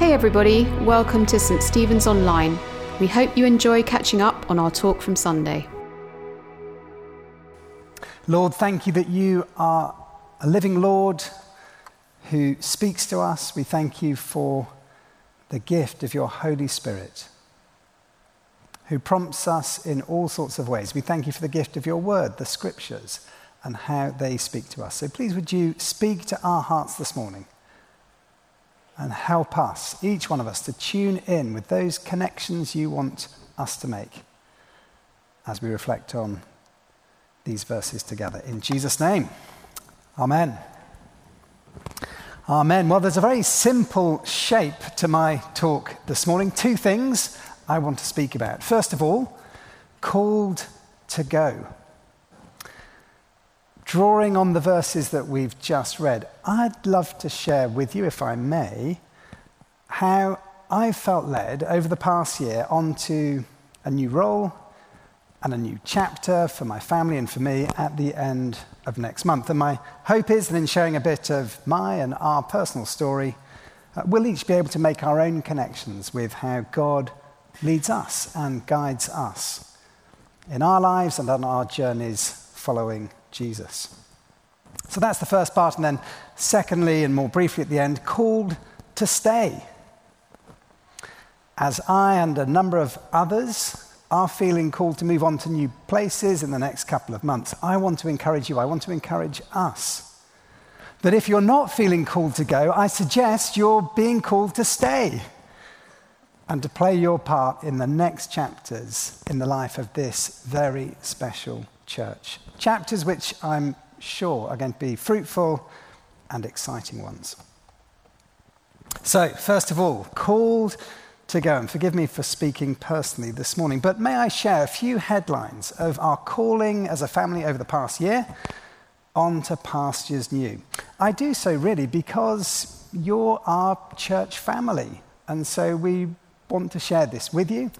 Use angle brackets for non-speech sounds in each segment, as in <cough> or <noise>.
Hey, everybody, welcome to St. Stephen's Online. We hope you enjoy catching up on our talk from Sunday. Lord, thank you that you are a living Lord who speaks to us. We thank you for the gift of your Holy Spirit who prompts us in all sorts of ways. We thank you for the gift of your word, the scriptures, and how they speak to us. So please, would you speak to our hearts this morning and help us, each one of us, to tune in with those connections you want us to make as we reflect on these verses together. In Jesus' name, Amen. Amen. Well, there's a very simple shape to my talk this morning. Two things I want to speak about. First of all, called to go. Drawing on the verses that we've just read, I'd love to share with you, if I may, how I felt led over the past year onto a new role and a new chapter for my family and for me at the end of next month. And my hope is that in sharing a bit of my and our personal story, uh, we'll each be able to make our own connections with how God leads us and guides us in our lives and on our journeys following Jesus. So that's the first part. And then, secondly, and more briefly at the end, called to stay. As I and a number of others are feeling called to move on to new places in the next couple of months, I want to encourage you, I want to encourage us that if you're not feeling called to go, I suggest you're being called to stay and to play your part in the next chapters in the life of this very special church. Chapters which I'm sure are going to be fruitful and exciting ones. So, first of all, called to go. And forgive me for speaking personally this morning, but may I share a few headlines of our calling as a family over the past year onto pastures new? I do so really because you're our church family. And so we want to share this with you.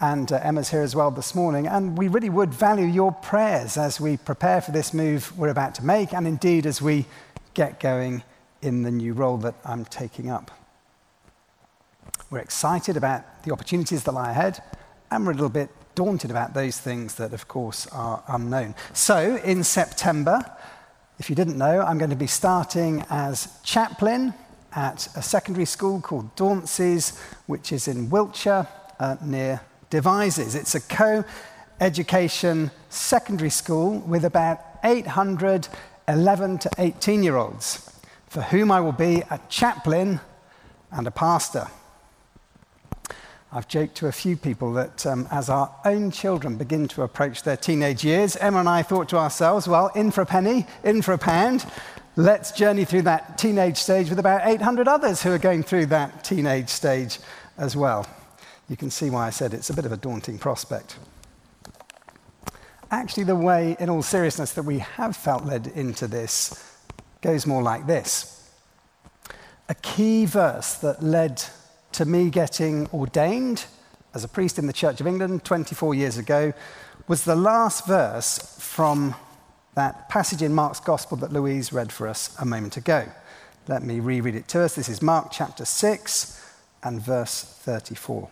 And uh, Emma's here as well this morning. And we really would value your prayers as we prepare for this move we're about to make, and indeed as we get going in the new role that I'm taking up. We're excited about the opportunities that lie ahead, and we're a little bit daunted about those things that, of course, are unknown. So, in September, if you didn't know, I'm going to be starting as chaplain at a secondary school called Dauntsey's, which is in Wiltshire uh, near Devizes. It's a co education secondary school with about 800 11 to 18 year olds, for whom I will be a chaplain and a pastor. I've joked to a few people that um, as our own children begin to approach their teenage years, Emma and I thought to ourselves, well, in for a penny, in for a pound, let's journey through that teenage stage with about 800 others who are going through that teenage stage as well. You can see why I said it's a bit of a daunting prospect. Actually, the way, in all seriousness, that we have felt led into this goes more like this. A key verse that led to me getting ordained as a priest in the Church of England 24 years ago was the last verse from that passage in Mark's Gospel that Louise read for us a moment ago. Let me reread it to us. This is Mark chapter 6 and verse 34.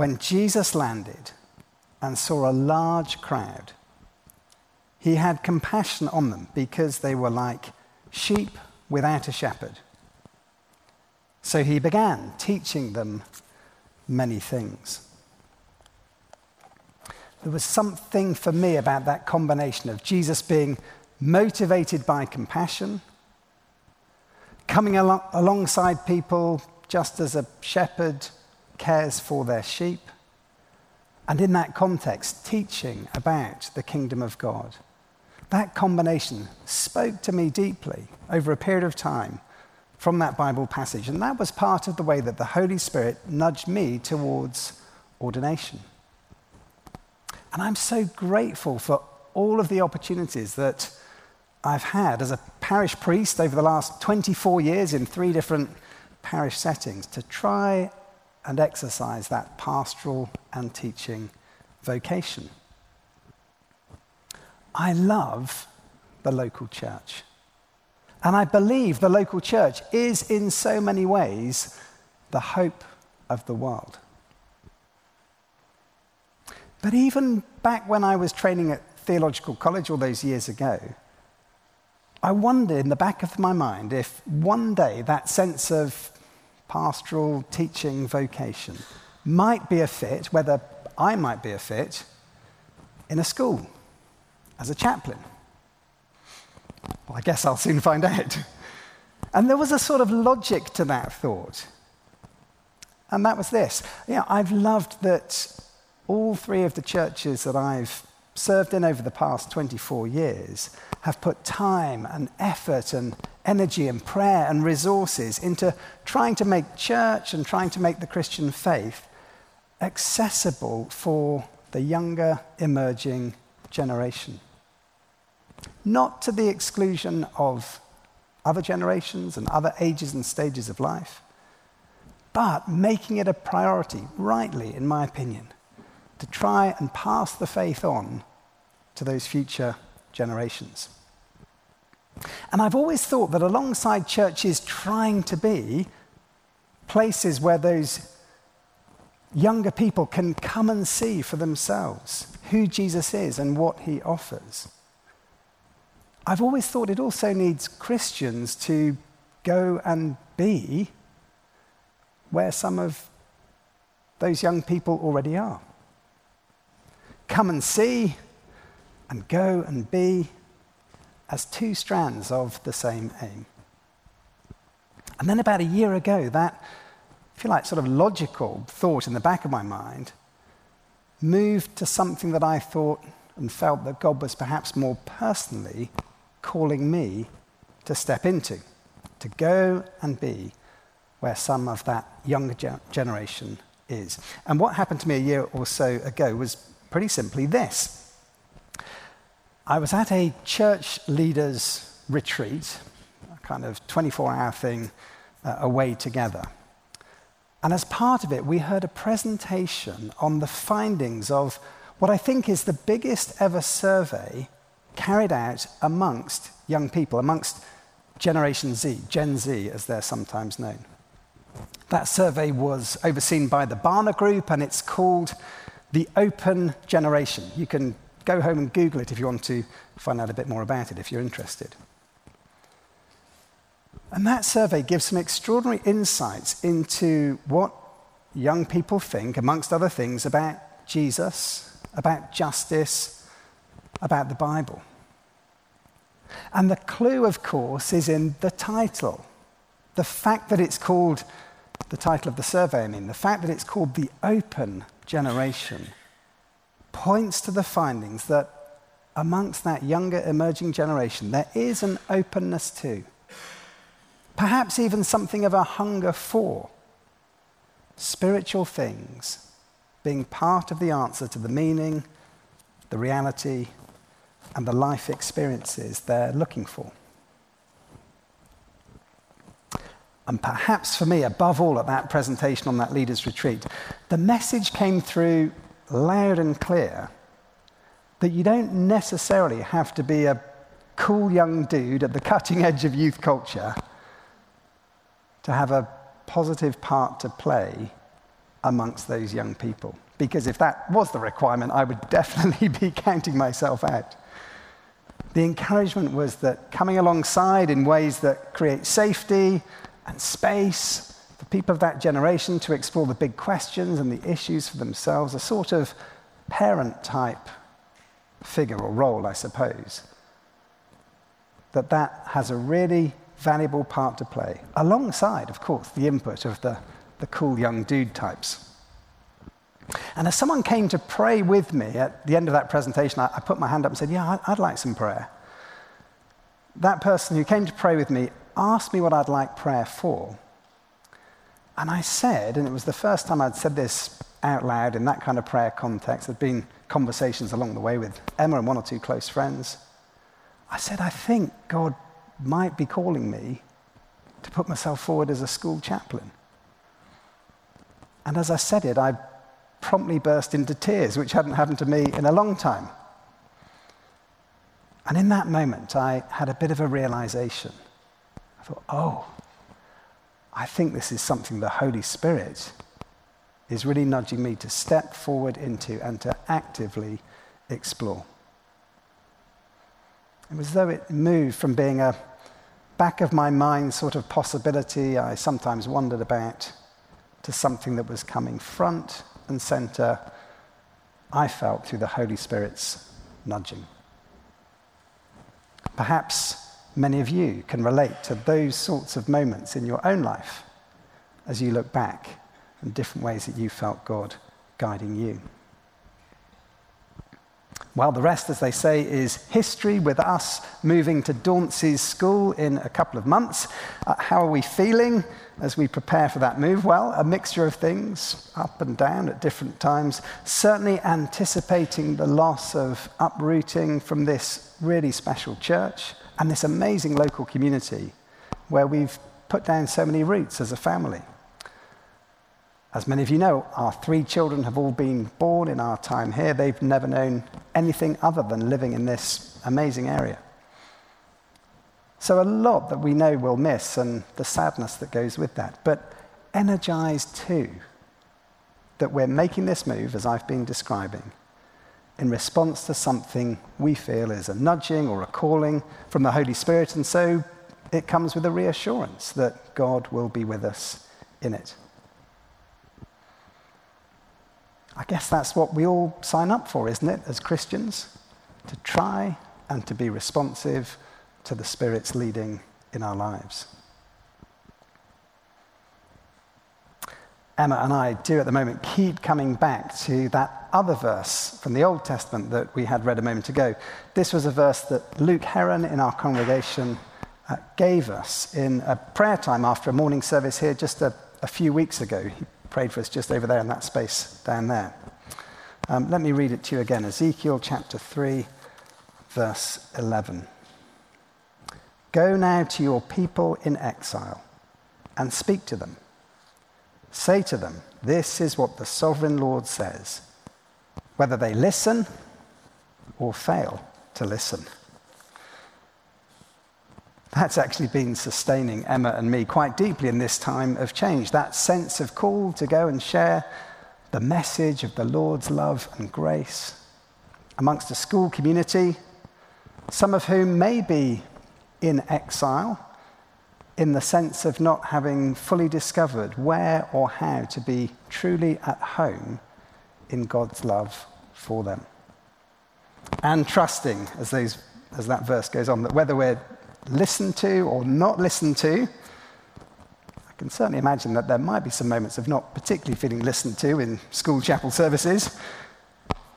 When Jesus landed and saw a large crowd, he had compassion on them because they were like sheep without a shepherd. So he began teaching them many things. There was something for me about that combination of Jesus being motivated by compassion, coming al- alongside people just as a shepherd cares for their sheep, and in that context, teaching about the kingdom of God. That combination spoke to me deeply over a period of time from that Bible passage, and that was part of the way that the Holy Spirit nudged me towards ordination. And I'm so grateful for all of the opportunities that I've had as a parish priest over the last 24 years in three different parish settings to try and exercise that pastoral and teaching vocation. I love the local church. And I believe the local church is, in so many ways, the hope of the world. But even back when I was training at theological college all those years ago, I wondered in the back of my mind if one day that sense of pastoral teaching vocation might be a fit, whether I might be a fit, in a school as a chaplain. Well, I guess I'll soon find out. And there was a sort of logic to that thought. And that was this. You know, I've loved that all three of the churches that I've served in over the past 24 years have put time and effort and energy and prayer and resources into trying to make church and trying to make the Christian faith accessible for the younger emerging generation. Not to the exclusion of other generations and other ages and stages of life, but making it a priority, rightly, in my opinion, to try and pass the faith on to those future generations. And I've always thought that alongside churches trying to be places where those younger people can come and see for themselves who Jesus is and what he offers. I've always thought it also needs Christians to go and be where some of those young people already are. Come and see and go and be as two strands of the same aim. And then about a year ago, that, I feel like, sort of logical thought in the back of my mind moved to something that I thought and felt that God was perhaps more personally calling me to step into, to go and be where some of that younger generation is. And what happened to me a year or so ago was pretty simply this. I was at a church leaders retreat, a kind of 24 hour thing uh, away together. And as part of it, we heard a presentation on the findings of what I think is the biggest ever survey carried out amongst young people, amongst Generation Z, Gen Z as they're sometimes known. That survey was overseen by the Barna Group and it's called The Open Generation. You can go home and Google it if you want to find out a bit more about it, if you're interested. And that survey gives some extraordinary insights into what young people think, amongst other things, about Jesus, about justice, about the Bible. And the clue, of course, is in the title. The fact that it's called, the title of the survey, I mean, the fact that it's called the open generation points to the findings that amongst that younger emerging generation, there is an openness to, perhaps even something of a hunger for spiritual things being part of the answer to the meaning, the reality, and the life experiences they're looking for. And perhaps for me, above all, at that presentation on that leaders' retreat, the message came through loud and clear that you don't necessarily have to be a cool young dude at the cutting edge of youth culture to have a positive part to play amongst those young people. Because if that was the requirement, I would <laughs> definitely be counting myself out. The encouragement was that coming alongside in ways that create safety and space people of that generation to explore the big questions and the issues for themselves, a sort of parent type figure or role, I suppose, that that has a really valuable part to play, alongside, of course, the input of the, the cool young dude types. And as someone came to pray with me at the end of that presentation, I, I put my hand up and said, Yeah, I'd, I'd like some prayer. That person who came to pray with me asked me what I'd like prayer for. And I said, and it was the first time I'd said this out loud in that kind of prayer context, there'd been conversations along the way with Emma and one or two close friends. I said, I think God might be calling me to put myself forward as a school chaplain. And as I said it, I promptly burst into tears, which hadn't happened to me in a long time. And in that moment, I had a bit of a realization I thought, oh, I think this is something the Holy Spirit is really nudging me to step forward into and to actively explore. It was as though it moved from being a back of my mind sort of possibility I sometimes wondered about to something that was coming front and center, I felt through the Holy Spirit's nudging. Perhaps many of you can relate to those sorts of moments in your own life as you look back and different ways that you felt God guiding you. Well, the rest, as they say, is history with us moving to Dauntsey's school in a couple of months. Uh, how are we feeling as we prepare for that move? Well, a mixture of things, up and down at different times. Certainly anticipating the loss of uprooting from this really special church and this amazing local community where we've put down so many roots as a family. As many of you know, our three children have all been born in our time here. They've never known anything other than living in this amazing area. So, a lot that we know we'll miss and the sadness that goes with that. But energized too that we're making this move, as I've been describing, in response to something we feel is a nudging or a calling from the Holy Spirit. And so it comes with a reassurance that God will be with us in it. I guess that's what we all sign up for, isn't it, as Christians? To try and to be responsive to the Spirit's leading in our lives. Emma and I do at the moment keep coming back to that other verse from the Old Testament that we had read a moment ago. This was a verse that Luke Heron in our congregation uh, gave us in a prayer time after a morning service here just a, a few weeks ago. He prayed for us just over there in that space down there. Um, let me read it to you again Ezekiel chapter 3, verse 11. Go now to your people in exile and speak to them. Say to them, This is what the sovereign Lord says, whether they listen or fail to listen. That's actually been sustaining Emma and me quite deeply in this time of change. That sense of call to go and share the message of the Lord's love and grace amongst a school community, some of whom may be in exile in the sense of not having fully discovered where or how to be truly at home in God's love for them. And trusting, as, those, as that verse goes on, that whether we're listened to or not listened to. I can certainly imagine that there might be some moments of not particularly feeling listened to in school chapel services.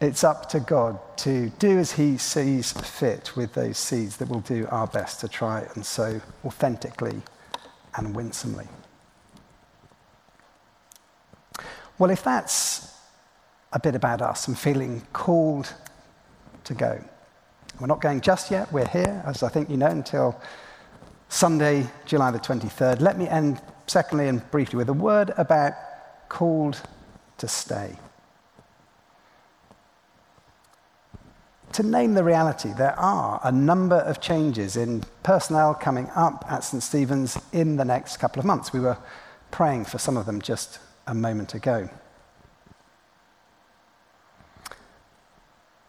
It's up to God to do as He sees fit with those seeds that we'll do our best to try and sow authentically and winsomely. Well, if that's a bit about us and feeling called to go, we're not going just yet. We're here, as I think you know, until Sunday, July the 23rd. Let me end, secondly and briefly, with a word about called to stay. To name the reality, there are a number of changes in personnel coming up at St. Stephen's in the next couple of months. We were praying for some of them just a moment ago.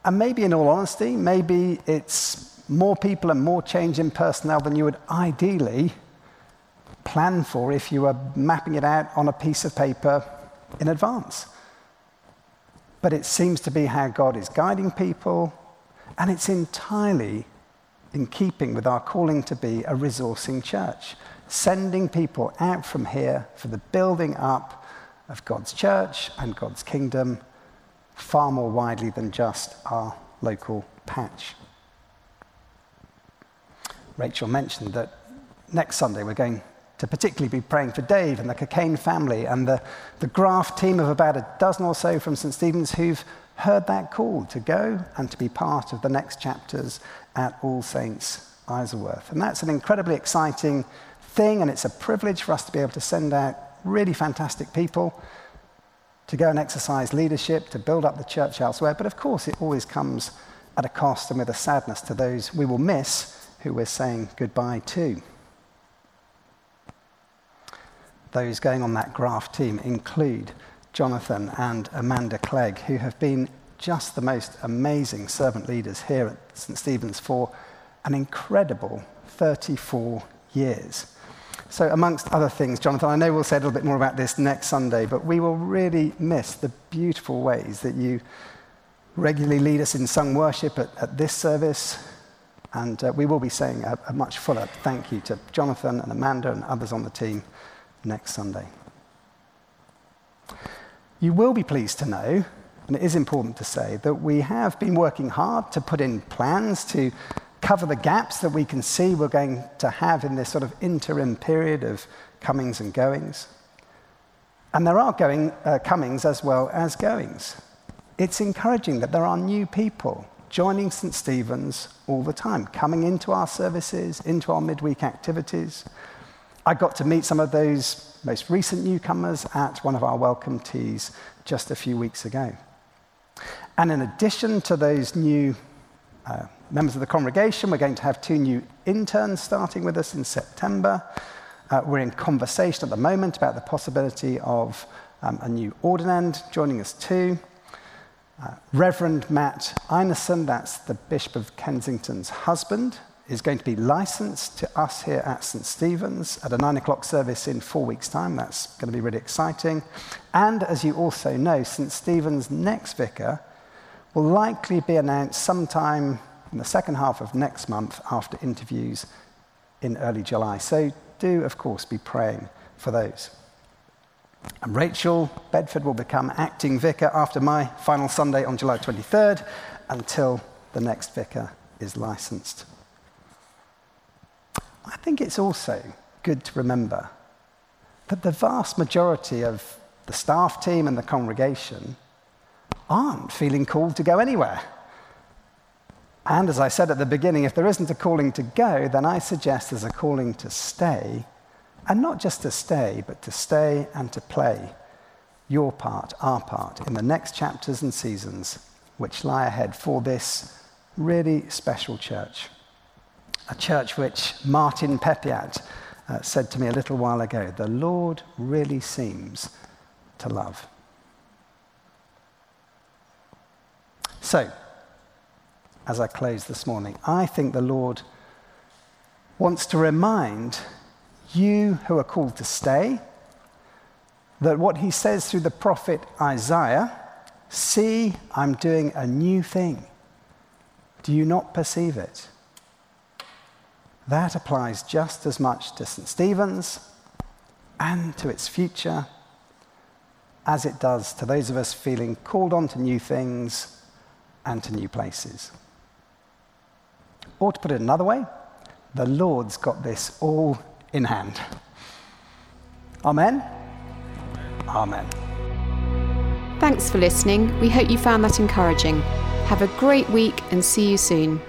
And maybe, in all honesty, maybe it's more people and more change in personnel than you would ideally plan for if you were mapping it out on a piece of paper in advance. But it seems to be how God is guiding people, and it's entirely in keeping with our calling to be a resourcing church, sending people out from here for the building up of God's church and God's kingdom far more widely than just our local patch. Rachel mentioned that next Sunday we're going to particularly be praying for Dave and the Cockayne family and the, the graft team of about a dozen or so from St. Stephen's who've heard that call to go and to be part of the next chapters at All Saints Isleworth. And that's an incredibly exciting thing, and it's a privilege for us to be able to send out really fantastic people to go and exercise leadership, to build up the church elsewhere. But of course, it always comes at a cost and with a sadness to those we will miss who we're saying goodbye to. those going on that graft team include Jonathan and Amanda Clegg, who have been just the most amazing servant leaders here at St. Stephen's for an incredible 34 years. So, amongst other things, Jonathan, I know we'll say a little bit more about this next Sunday, but we will really miss the beautiful ways that you regularly lead us in sung worship at, at this service. And uh, we will be saying a, a much fuller thank you to Jonathan and Amanda and others on the team next Sunday. You will be pleased to know, and it is important to say, that we have been working hard to put in plans to cover the gaps that we can see we're going to have in this sort of interim period of comings and goings. And there are going, uh, comings as well as goings. It's encouraging that there are new people joining St. Stephen's all the time, coming into our services, into our midweek activities. I got to meet some of those most recent newcomers at one of our welcome teas just a few weeks ago. And in addition to those new uh, members of the congregation. We're going to have two new interns starting with us in September. Uh, we're in conversation at the moment about the possibility of um, a new ordinand joining us too. Uh, Reverend Matt Ineson, that's the Bishop of Kensington's husband, is going to be licensed to us here at St. Stephen's at a nine o'clock service in four weeks' time. That's going to be really exciting. And as you also know, St. Stephen's next vicar will likely be announced sometime in the second half of next month after interviews in early July. So do, of course, be praying for those. And Rachel Bedford will become acting vicar after my final Sunday on July 23rd until the next vicar is licensed. I think it's also good to remember that the vast majority of the staff team and the congregation aren't feeling called to go anywhere. And as I said at the beginning, if there isn't a calling to go, then I suggest there's a calling to stay. And not just to stay, but to stay and to play your part, our part, in the next chapters and seasons which lie ahead for this really special church. A church which Martin Pepiat uh, said to me a little while ago the Lord really seems to love. So, as I close this morning, I think the Lord wants to remind you who are called to stay that what he says through the prophet Isaiah see, I'm doing a new thing. Do you not perceive it? That applies just as much to St. Stephen's and to its future as it does to those of us feeling called on to new things and to new places. Or to put it another way, the Lord's got this all in hand. Amen? Amen. Thanks for listening. We hope you found that encouraging. Have a great week and see you soon.